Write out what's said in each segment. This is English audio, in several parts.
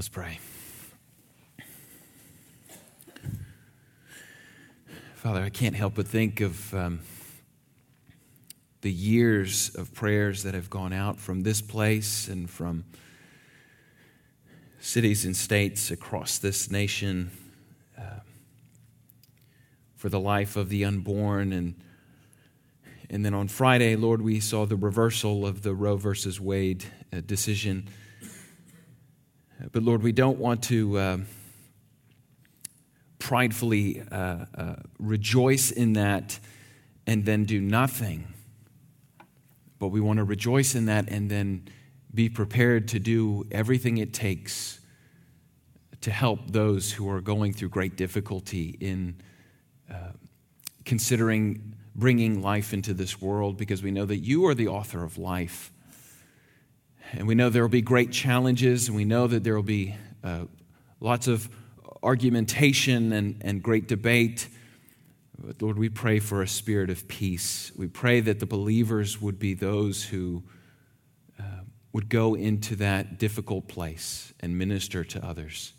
Let's pray. Father, I can't help but think of um, the years of prayers that have gone out from this place and from cities and states across this nation uh, for the life of the unborn. And, and then on Friday, Lord, we saw the reversal of the Roe versus Wade uh, decision. But Lord, we don't want to uh, pridefully uh, uh, rejoice in that and then do nothing. But we want to rejoice in that and then be prepared to do everything it takes to help those who are going through great difficulty in uh, considering bringing life into this world because we know that you are the author of life. And we know there will be great challenges, and we know that there will be uh, lots of argumentation and, and great debate. But Lord, we pray for a spirit of peace. We pray that the believers would be those who uh, would go into that difficult place and minister to others.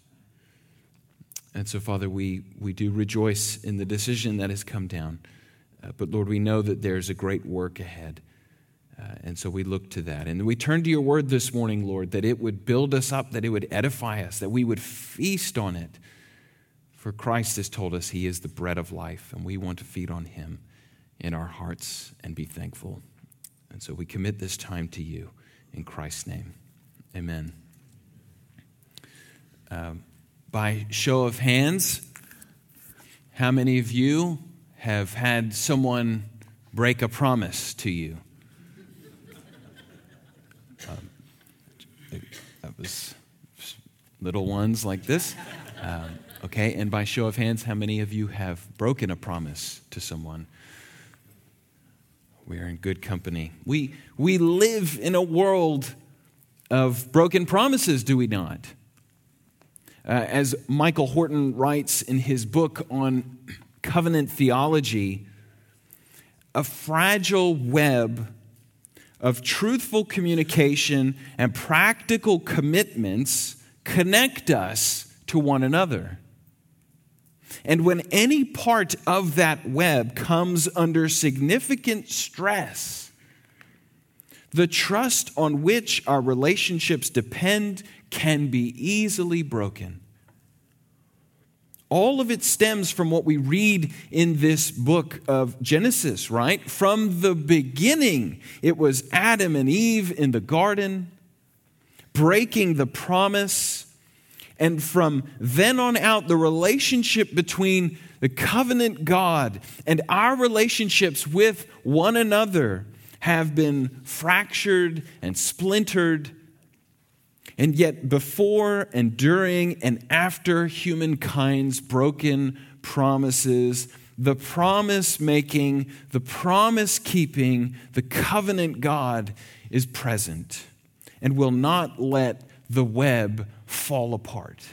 And so, Father, we, we do rejoice in the decision that has come down. Uh, but Lord, we know that there's a great work ahead. Uh, and so we look to that. And we turn to your word this morning, Lord, that it would build us up, that it would edify us, that we would feast on it. For Christ has told us he is the bread of life, and we want to feed on him in our hearts and be thankful. And so we commit this time to you in Christ's name. Amen. Um, by show of hands, how many of you have had someone break a promise to you? Was little ones like this. Um, okay, and by show of hands, how many of you have broken a promise to someone? We are in good company. We, we live in a world of broken promises, do we not? Uh, as Michael Horton writes in his book on covenant theology, a fragile web of truthful communication and practical commitments connect us to one another. And when any part of that web comes under significant stress, the trust on which our relationships depend can be easily broken all of it stems from what we read in this book of Genesis, right? From the beginning, it was Adam and Eve in the garden breaking the promise. And from then on out, the relationship between the covenant God and our relationships with one another have been fractured and splintered and yet, before and during and after humankind's broken promises, the promise making, the promise keeping, the covenant God is present and will not let the web fall apart.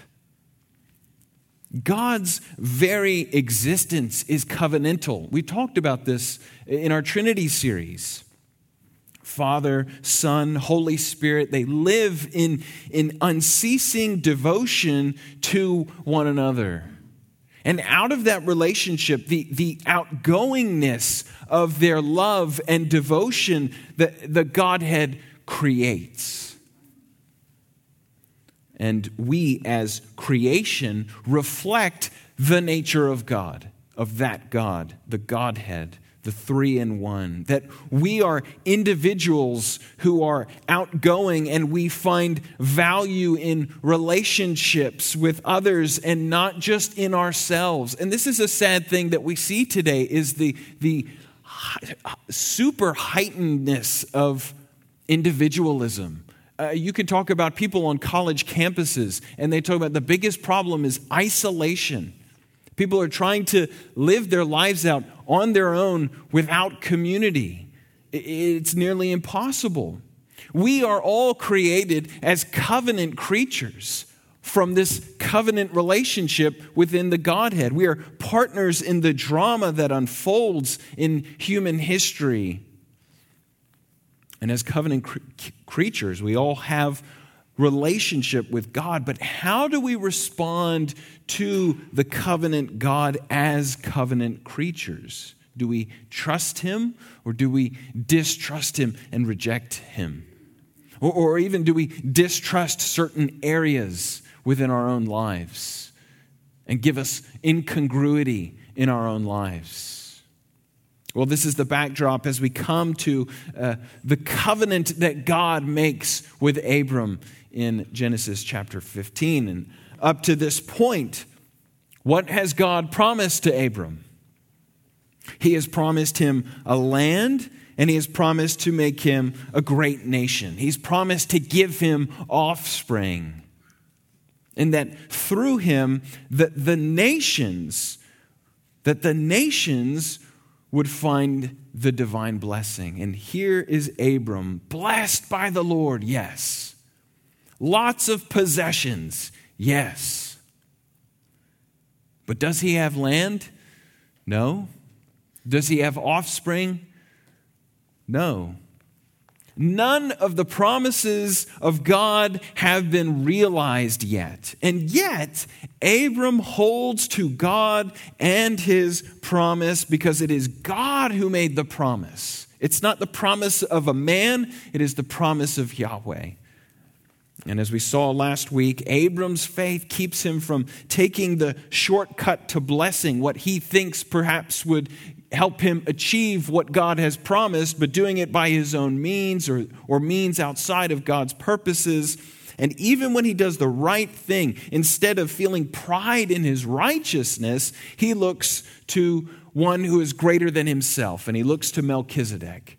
God's very existence is covenantal. We talked about this in our Trinity series. Father, Son, Holy Spirit. They live in, in unceasing devotion to one another. And out of that relationship, the, the outgoingness of their love and devotion that the Godhead creates. And we, as creation, reflect the nature of God, of that God, the Godhead the three in one, that we are individuals who are outgoing and we find value in relationships with others and not just in ourselves. And this is a sad thing that we see today is the, the super heightenedness of individualism. Uh, you can talk about people on college campuses, and they talk about the biggest problem is isolation. People are trying to live their lives out on their own without community. It's nearly impossible. We are all created as covenant creatures from this covenant relationship within the Godhead. We are partners in the drama that unfolds in human history. And as covenant cr- creatures, we all have relationship with God, but how do we respond to the covenant God as covenant creatures? Do we trust Him or do we distrust Him and reject Him? Or, or even do we distrust certain areas within our own lives and give us incongruity in our own lives? Well, this is the backdrop as we come to uh, the covenant that God makes with Abram in Genesis chapter 15. And up to this point, what has God promised to Abram? He has promised him a land and he has promised to make him a great nation. He's promised to give him offspring. And that through him, the, the nations, that the nations would find the divine blessing. And here is Abram, blessed by the Lord, yes. Lots of possessions, yes. But does he have land? No. Does he have offspring? No. None of the promises of God have been realized yet. And yet, Abram holds to God and his promise because it is God who made the promise. It's not the promise of a man, it is the promise of Yahweh. And as we saw last week, Abram's faith keeps him from taking the shortcut to blessing, what he thinks perhaps would help him achieve what God has promised, but doing it by his own means or, or means outside of God's purposes. And even when he does the right thing, instead of feeling pride in his righteousness, he looks to one who is greater than himself, and he looks to Melchizedek.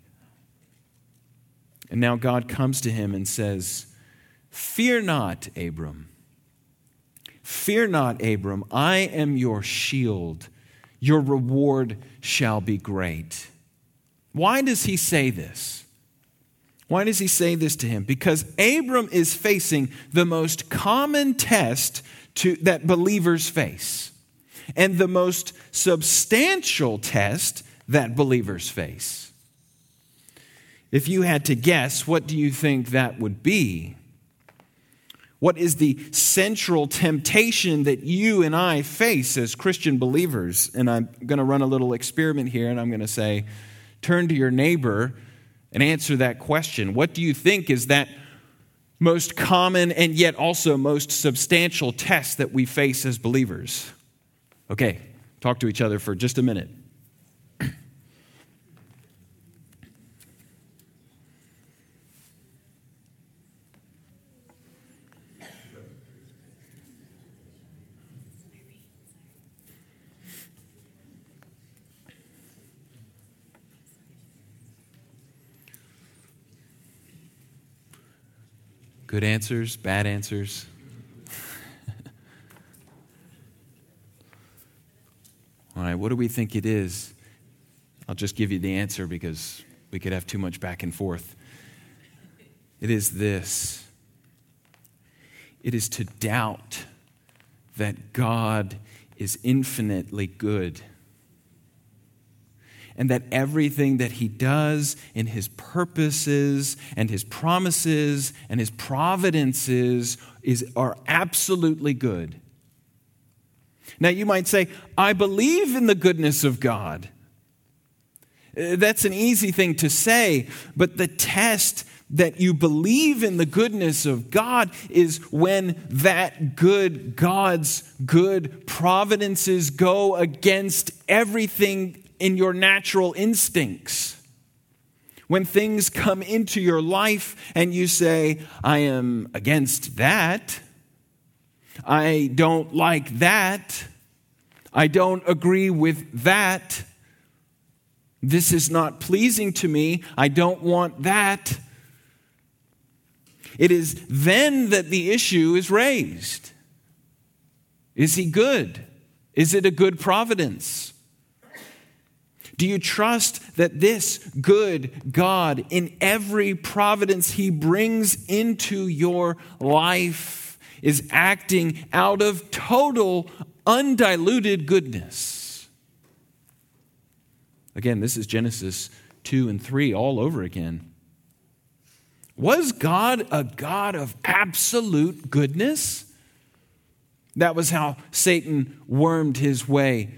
And now God comes to him and says, Fear not, Abram. Fear not, Abram. I am your shield your reward shall be great. Why does he say this? Why does he say this to him? Because Abram is facing the most common test to, that believers face and the most substantial test that believers face. If you had to guess, what do you think that would be? What is the central temptation that you and I face as Christian believers? And I'm going to run a little experiment here and I'm going to say, turn to your neighbor and answer that question. What do you think is that most common and yet also most substantial test that we face as believers? Okay, talk to each other for just a minute. Good answers, bad answers. All right, what do we think it is? I'll just give you the answer because we could have too much back and forth. It is this it is to doubt that God is infinitely good and that everything that he does in his purposes and his promises and his providences is, are absolutely good. Now, you might say, I believe in the goodness of God. Uh, that's an easy thing to say, but the test that you believe in the goodness of God is when that good God's good providences go against everything in your natural instincts. When things come into your life and you say, I am against that, I don't like that, I don't agree with that, this is not pleasing to me, I don't want that. It is then that the issue is raised. Is he good? Is it a good providence? Do you trust that this good God, in every providence he brings into your life, is acting out of total, undiluted goodness? Again, this is Genesis 2 and 3 all over again. Was God a God of absolute goodness? That was how Satan wormed his way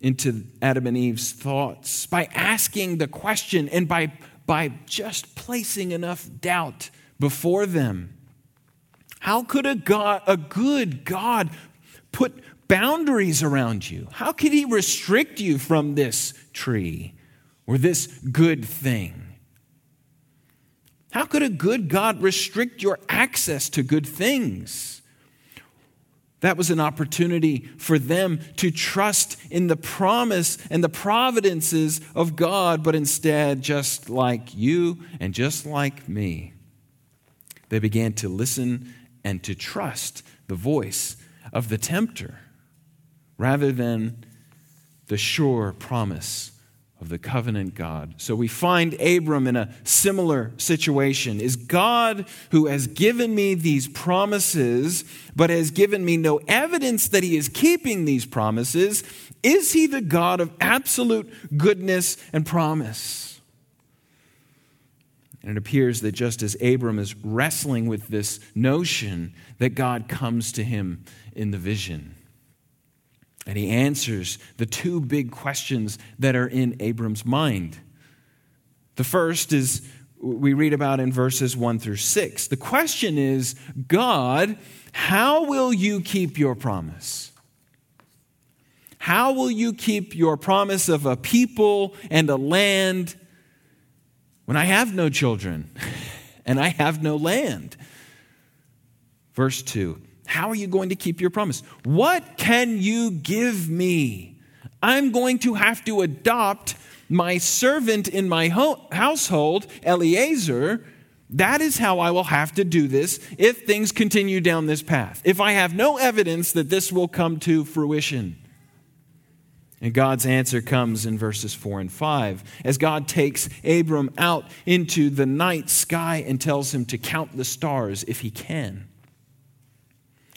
into Adam and Eve's thoughts by asking the question and by, by just placing enough doubt before them. How could a God, a good God, put boundaries around you? How could he restrict you from this tree or this good thing? How could a good God restrict your access to good things? That was an opportunity for them to trust in the promise and the providences of God, but instead, just like you and just like me, they began to listen and to trust the voice of the tempter rather than the sure promise of the covenant God. So we find Abram in a similar situation. Is God who has given me these promises, but has given me no evidence that he is keeping these promises? Is he the God of absolute goodness and promise? And it appears that just as Abram is wrestling with this notion, that God comes to him in the vision. And he answers the two big questions that are in Abram's mind. The first is we read about in verses 1 through 6. The question is God, how will you keep your promise? How will you keep your promise of a people and a land when I have no children and I have no land? Verse 2 how are you going to keep your promise? What can you give me? I'm going to have to adopt my servant in my ho- household, Eliezer. That is how I will have to do this if things continue down this path. If I have no evidence that this will come to fruition. And God's answer comes in verses 4 and 5 as God takes Abram out into the night sky and tells him to count the stars if he can.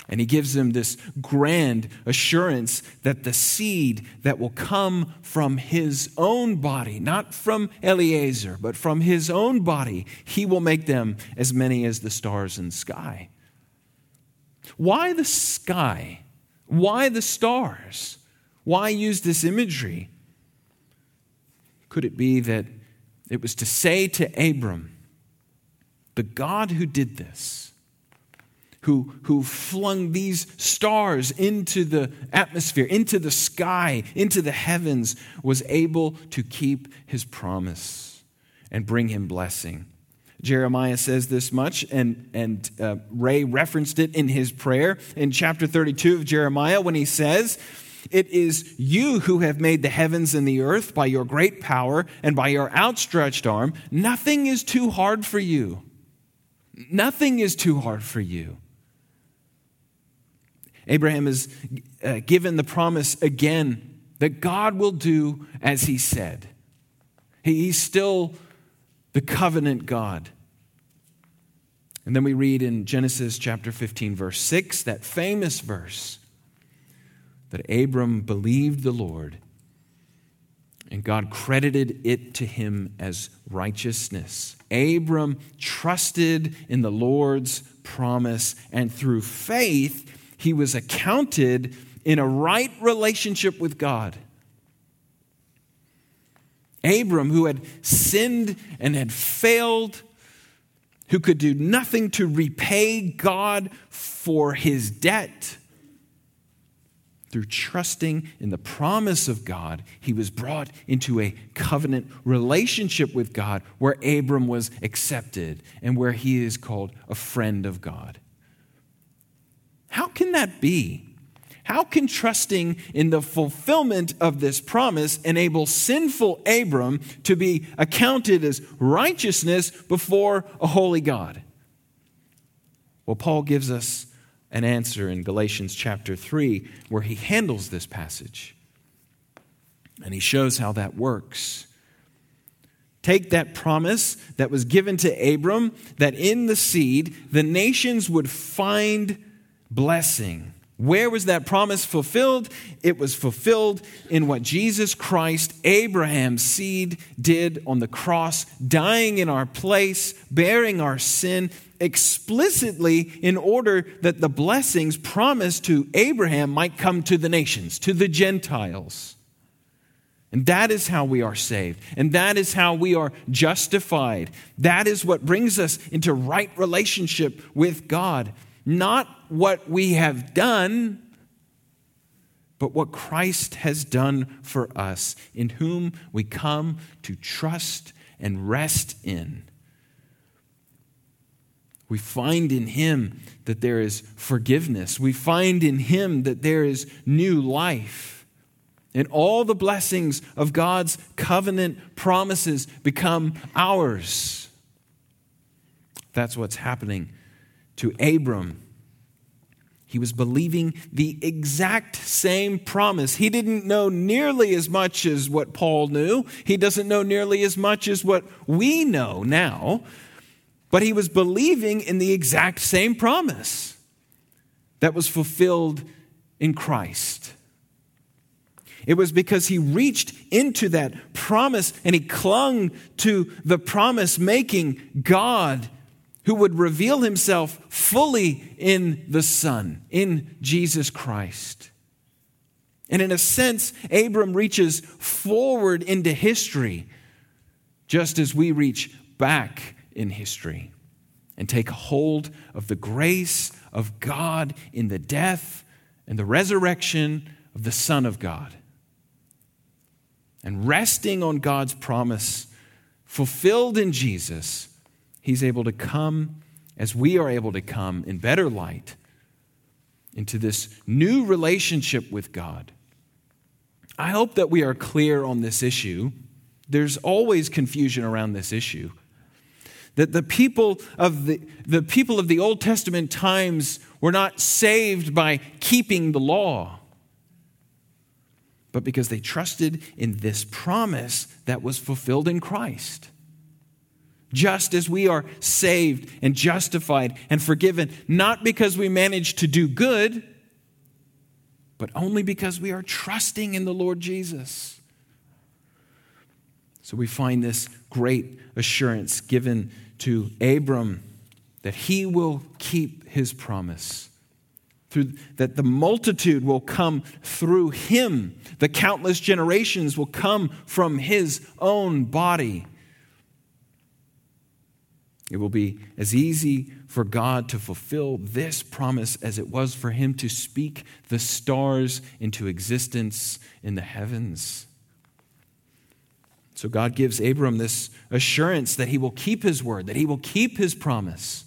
And he gives them this grand assurance that the seed that will come from his own body, not from Eliezer, but from his own body, he will make them as many as the stars in the sky. Why the sky? Why the stars? Why use this imagery? Could it be that it was to say to Abram, the God who did this, who, who flung these stars into the atmosphere, into the sky, into the heavens, was able to keep his promise and bring him blessing. Jeremiah says this much, and, and uh, Ray referenced it in his prayer in chapter 32 of Jeremiah when he says, It is you who have made the heavens and the earth by your great power and by your outstretched arm. Nothing is too hard for you. Nothing is too hard for you. Abraham is uh, given the promise again that God will do as he said. He's still the covenant God. And then we read in Genesis chapter 15, verse 6, that famous verse that Abram believed the Lord and God credited it to him as righteousness. Abram trusted in the Lord's promise, and through faith, he was accounted in a right relationship with God. Abram, who had sinned and had failed, who could do nothing to repay God for his debt, through trusting in the promise of God, he was brought into a covenant relationship with God where Abram was accepted and where he is called a friend of God. How can that be? How can trusting in the fulfillment of this promise enable sinful Abram to be accounted as righteousness before a holy God? Well, Paul gives us an answer in Galatians chapter 3 where he handles this passage. And he shows how that works. Take that promise that was given to Abram that in the seed the nations would find blessing, Where was that promise fulfilled? It was fulfilled in what Jesus Christ, Abraham's seed, did on the cross, dying in our place, bearing our sin explicitly in order that the blessings promised to Abraham might come to the nations, to the Gentiles. And that is how we are saved. And that is how we are justified. That is what brings us into right relationship with God. Not what we have done, but what Christ has done for us, in whom we come to trust and rest in. We find in him that there is forgiveness. We find in him that there is new life. And all the blessings of God's covenant promises become ours. That's what's happening to Abram. He was believing the exact same promise. He didn't know nearly as much as what Paul knew. He doesn't know nearly as much as what we know now. But he was believing in the exact same promise that was fulfilled in Christ. It was because he reached into that promise and he clung to the promise making God who would reveal himself fully in the Son, in Jesus Christ. And in a sense, Abram reaches forward into history just as we reach back in history and take hold of the grace of God in the death and the resurrection of the Son of God. And resting on God's promise fulfilled in Jesus, He's able to come as we are able to come in better light into this new relationship with God. I hope that we are clear on this issue. There's always confusion around this issue that the people of the, the people of the Old Testament times were not saved by keeping the law, but because they trusted in this promise that was fulfilled in Christ. Just as we are saved and justified and forgiven, not because we manage to do good, but only because we are trusting in the Lord Jesus. So we find this great assurance given to Abram that he will keep his promise. Through, that the multitude will come through him. The countless generations will come from his own body. It will be as easy for God to fulfill this promise as it was for him to speak the stars into existence in the heavens. So God gives Abram this assurance that he will keep his word, that he will keep his promise.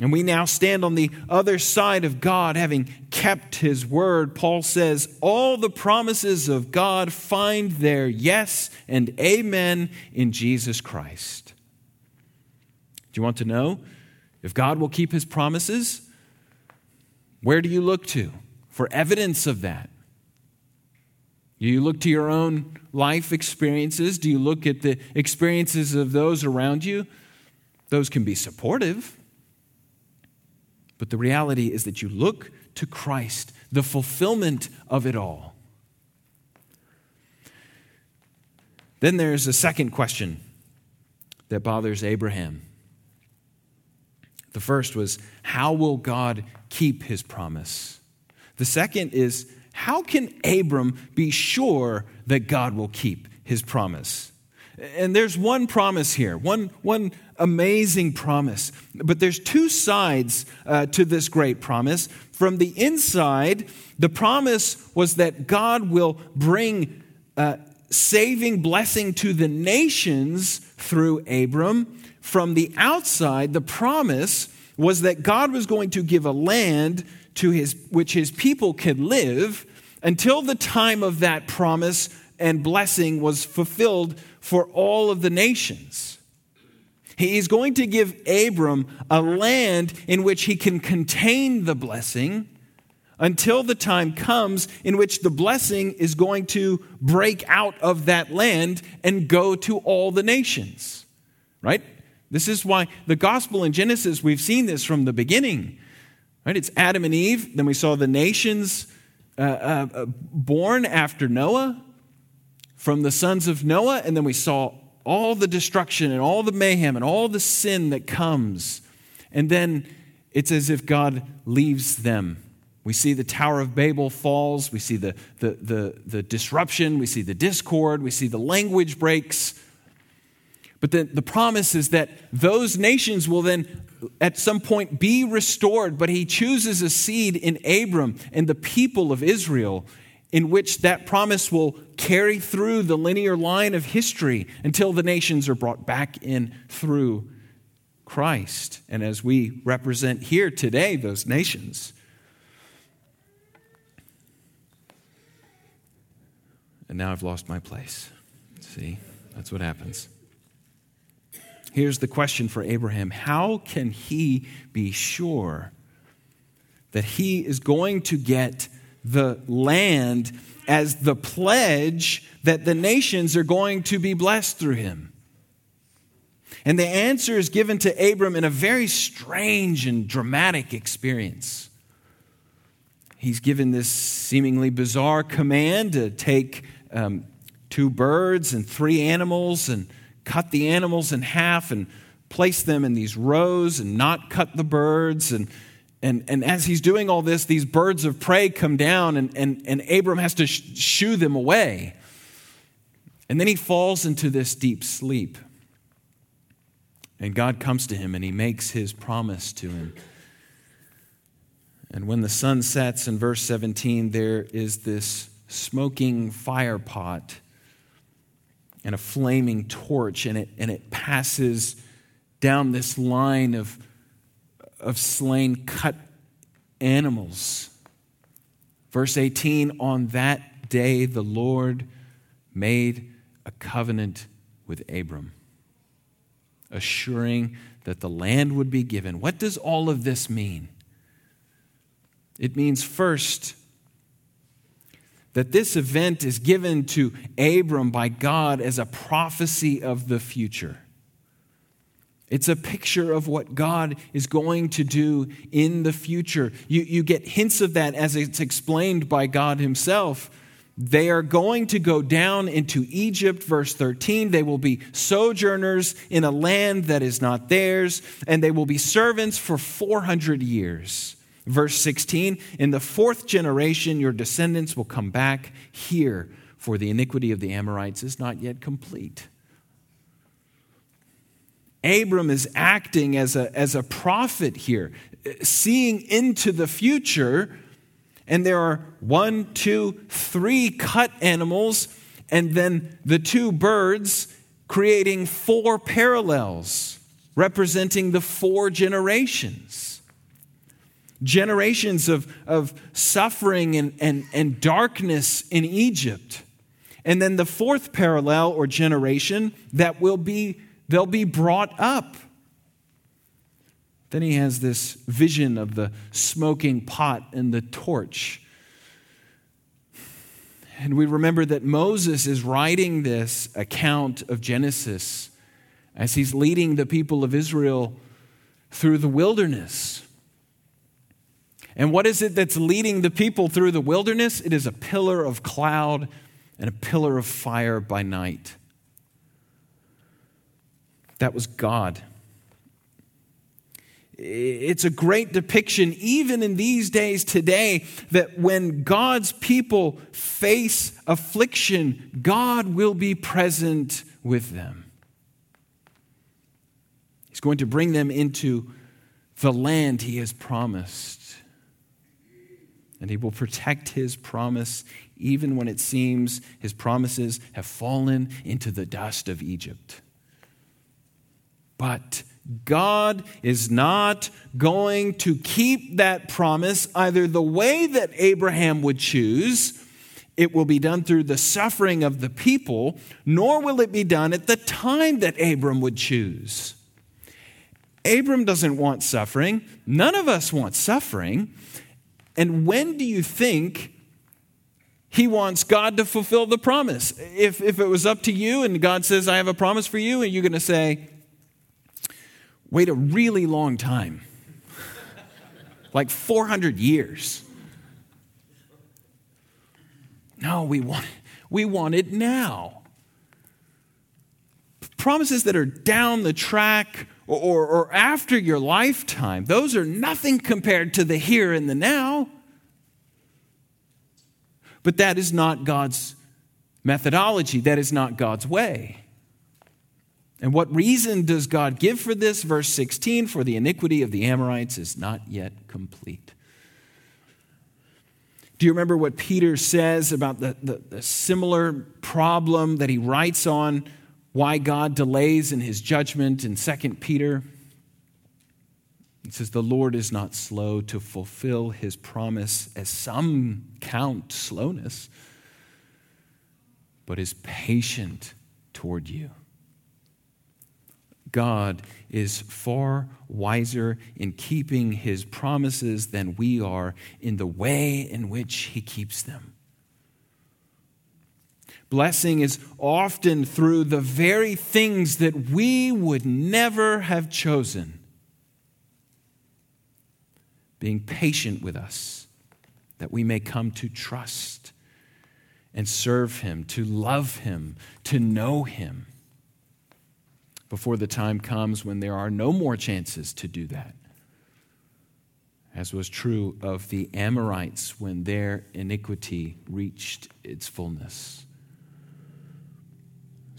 And we now stand on the other side of God, having kept his word. Paul says, All the promises of God find their yes and amen in Jesus Christ. Do you want to know if God will keep his promises? Where do you look to for evidence of that? Do you look to your own life experiences? Do you look at the experiences of those around you? Those can be supportive. But the reality is that you look to Christ, the fulfillment of it all. Then there's a second question that bothers Abraham. The first was, How will God keep his promise? The second is, how can Abram be sure that God will keep his promise? And there's one promise here, one, one amazing promise. But there's two sides uh, to this great promise. From the inside, the promise was that God will bring uh, saving blessing to the nations through Abram. From the outside, the promise was that God was going to give a land to his, which his people could live until the time of that promise and blessing was fulfilled for all of the nations. He is going to give Abram a land in which he can contain the blessing until the time comes in which the blessing is going to break out of that land and go to all the nations. Right? This is why the gospel in Genesis, we've seen this from the beginning Right? It's Adam and Eve. Then we saw the nations uh, uh, uh, born after Noah from the sons of Noah. And then we saw all the destruction and all the mayhem and all the sin that comes. And then it's as if God leaves them. We see the Tower of Babel falls. We see the, the, the, the disruption. We see the discord. We see the language breaks. But the, the promise is that those nations will then at some point be restored, but he chooses a seed in Abram and the people of Israel in which that promise will carry through the linear line of history until the nations are brought back in through Christ. And as we represent here today, those nations. And now I've lost my place. See, that's what happens. Here's the question for Abraham How can he be sure that he is going to get the land as the pledge that the nations are going to be blessed through him? And the answer is given to Abram in a very strange and dramatic experience. He's given this seemingly bizarre command to take um, two birds and three animals and cut the animals in half and place them in these rows and not cut the birds. And, and, and as he's doing all this, these birds of prey come down, and, and, and Abram has to sh- shoo them away. And then he falls into this deep sleep. And God comes to him and he makes his promise to him. And when the sun sets in verse 17, there is this smoking fire pot and a flaming torch, and it, and it passes down this line of, of slain, cut animals. Verse 18 On that day, the Lord made a covenant with Abram, assuring that the land would be given. What does all of this mean? It means, first, that this event is given to Abram by God as a prophecy of the future. It's a picture of what God is going to do in the future. You, you get hints of that as it's explained by God Himself. They are going to go down into Egypt, verse 13. They will be sojourners in a land that is not theirs, and they will be servants for 400 years. Verse 16 In the fourth generation, your descendants will come back here, for the iniquity of the Amorites is not yet complete. Abram is acting as a, as a prophet here, seeing into the future. And there are one, two, three cut animals, and then the two birds creating four parallels, representing the four generations generations of, of suffering and, and, and darkness in Egypt. And then the fourth parallel or generation that will be, they'll be brought up. Then he has this vision of the smoking pot and the torch. And we remember that Moses is writing this account of Genesis as he's leading the people of Israel through the wilderness. And what is it that's leading the people through the wilderness? It is a pillar of cloud and a pillar of fire by night. That was God. It's a great depiction, even in these days today, that when God's people face affliction, God will be present with them. He's going to bring them into the land He has promised and he will protect his promise even when it seems his promises have fallen into the dust of Egypt. But God is not going to keep that promise either the way that Abraham would choose. It will be done through the suffering of the people, nor will it be done at the time that Abram would choose. Abram doesn't want suffering. None of us want suffering. And when do you think he wants God to fulfill the promise? If, if it was up to you and God says, I have a promise for you, and you're going to say, wait a really long time. like 400 years. No, we want, we want it now. Promises that are down the track or, or, after your lifetime, those are nothing compared to the here and the now. But that is not God's methodology, that is not God's way. And what reason does God give for this? Verse 16 For the iniquity of the Amorites is not yet complete. Do you remember what Peter says about the, the, the, similar problem that he writes on why God delays in his judgment in 2 Peter? He says, The Lord is not slow to fulfill his promise, as some count slowness, but is patient toward you God is far wiser in keeping his promises than we are in the way in which he keeps them. Blessing is often through the very things that we would never have chosen. Being patient with us, that we may come to trust and serve him, to love him, to know him before the time comes when there are no more chances to do that. As was true of the Amorites when their iniquity reached its fullness.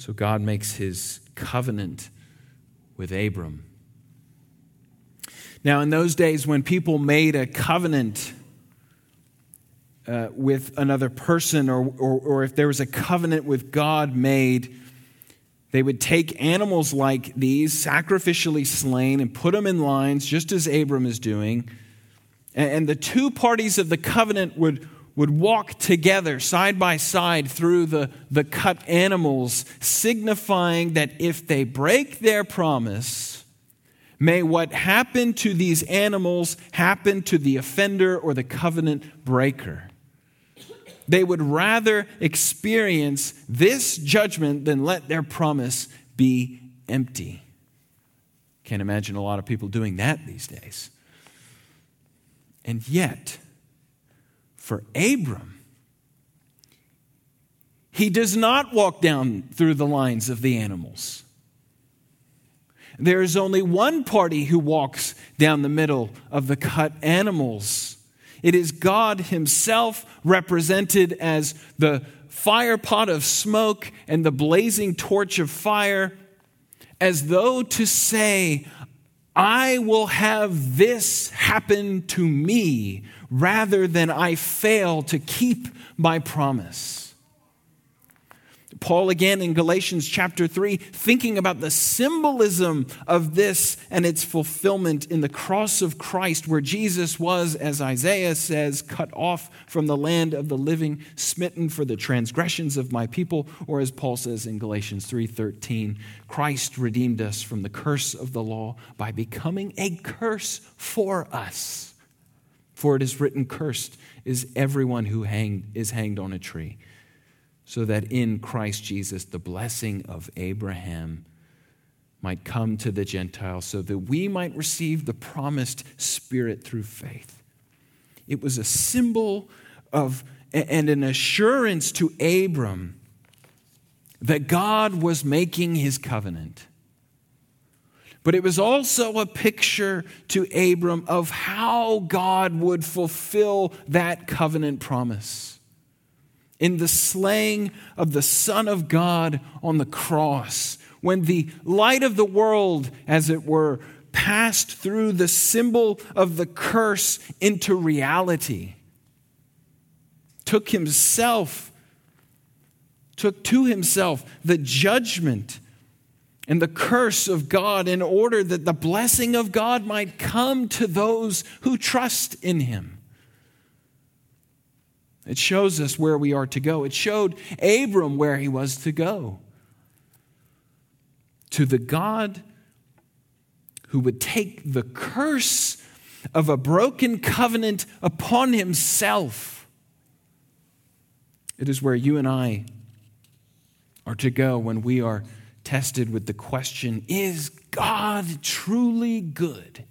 So God makes his covenant with Abram. Now, in those days, when people made a covenant uh, with another person, or, or, or if there was a covenant with God made, they would take animals like these, sacrificially slain, and put them in lines, just as Abram is doing. And the two parties of the covenant would, would walk together side by side through the, the cut animals, signifying that if they break their promise, may what happened to these animals happen to the offender or the covenant breaker. They would rather experience this judgment than let their promise be empty. Can't imagine a lot of people doing that these days. And yet, for Abram, he does not walk down through the lines of the animals. There is only one party who walks down the middle of the cut animals. It is God Himself represented as the fire pot of smoke and the blazing torch of fire, as though to say, I will have this happen to me rather than I fail to keep my promise. Paul again in Galatians chapter 3, thinking about the symbolism of this and its fulfillment in the cross of Christ, where Jesus was, as Isaiah says, cut off from the land of the living, smitten for the transgressions of my people, or as Paul says in Galatians 3:13, Christ redeemed us from the curse of the law by becoming a curse for us. For it is written, Cursed is everyone who hanged, is hanged on a tree so that in Christ Jesus the blessing of Abraham might come to the Gentiles, so that we might receive the promised Spirit through faith. It was a symbol of and an assurance to Abram that God was making his covenant. But it was also a picture to Abram of how God would fulfill that covenant promise. In the slaying of the Son of God on the cross, when the light of the world, as it were, passed through the symbol of the curse into reality, took himself, took to himself the judgment and the curse of God in order that the blessing of God might come to those who trust in him. It shows us where we are to go. It showed Abram where he was to go. To the God who would take the curse of a broken covenant upon himself. It is where you and I are to go when we are tested with the question Is God truly good?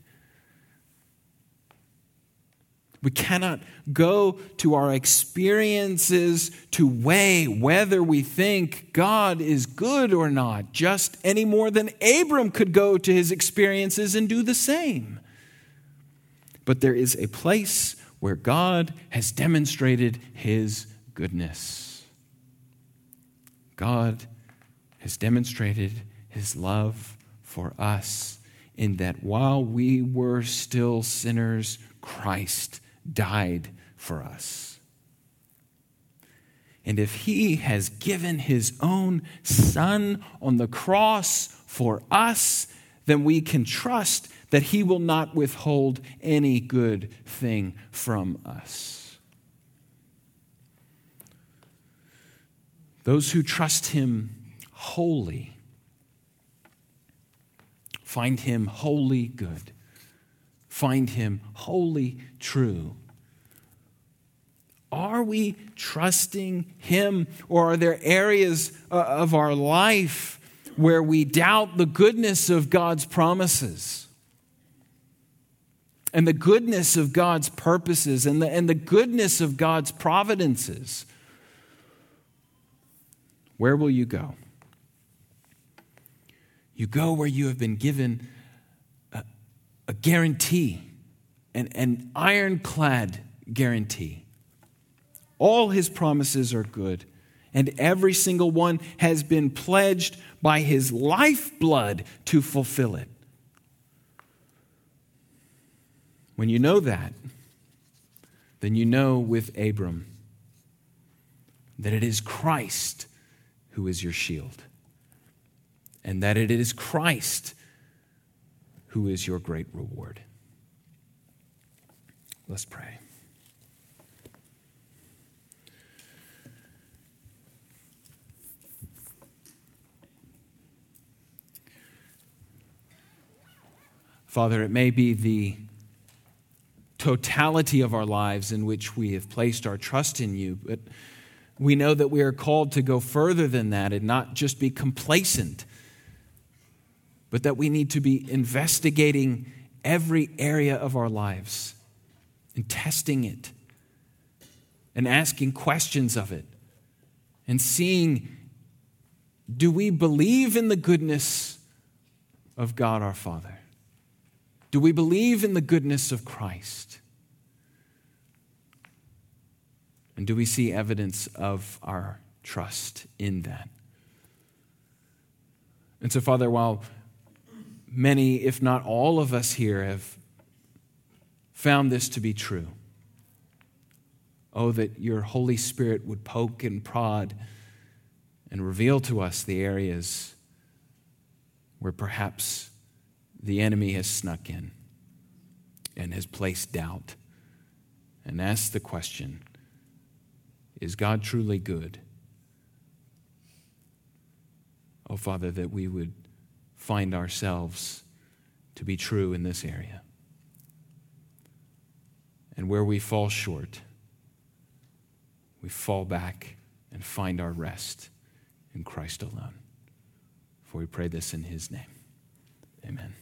We cannot go to our experiences to weigh whether we think God is good or not, just any more than Abram could go to his experiences and do the same. But there is a place where God has demonstrated his goodness. God has demonstrated his love for us in that while we were still sinners, Christ died for us. And if he has given his own son on the cross for us, then we can trust that he will not withhold any good thing from us. Those who trust him wholly find him wholly good find him wholly true. Are we trusting him, or are there areas uh, of our life where we doubt the goodness of God's promises? And the goodness of God's purposes and the, and the goodness of God's providences. Where will you go? You go where you have been given a guarantee, an, an ironclad guarantee. All his promises are good, and every single one has been pledged by his lifeblood to fulfill it. When you know that, then you know with Abram that it is Christ who is your shield, and that it is Christ who is your great reward. Let's pray. Father, it may be the totality of our lives in which we have placed our trust in you, but we know that we are called to go further than that and not just be complacent but that we need to be investigating every area of our lives and testing it and asking questions of it and seeing do we believe in the goodness of God our Father? Do we believe in the goodness of Christ? And do we see evidence of our trust in that? And so, Father, while many, if not all of us here, have found this to be true. Oh, that your Holy Spirit would poke and prod and reveal to us the areas where perhaps the enemy has snuck in and has placed doubt and asked the question Is God truly good? Oh, Father, that we would find ourselves to be true in this area. And where we fall short, we fall back and find our rest in Christ alone. For we pray this in his name. Amen.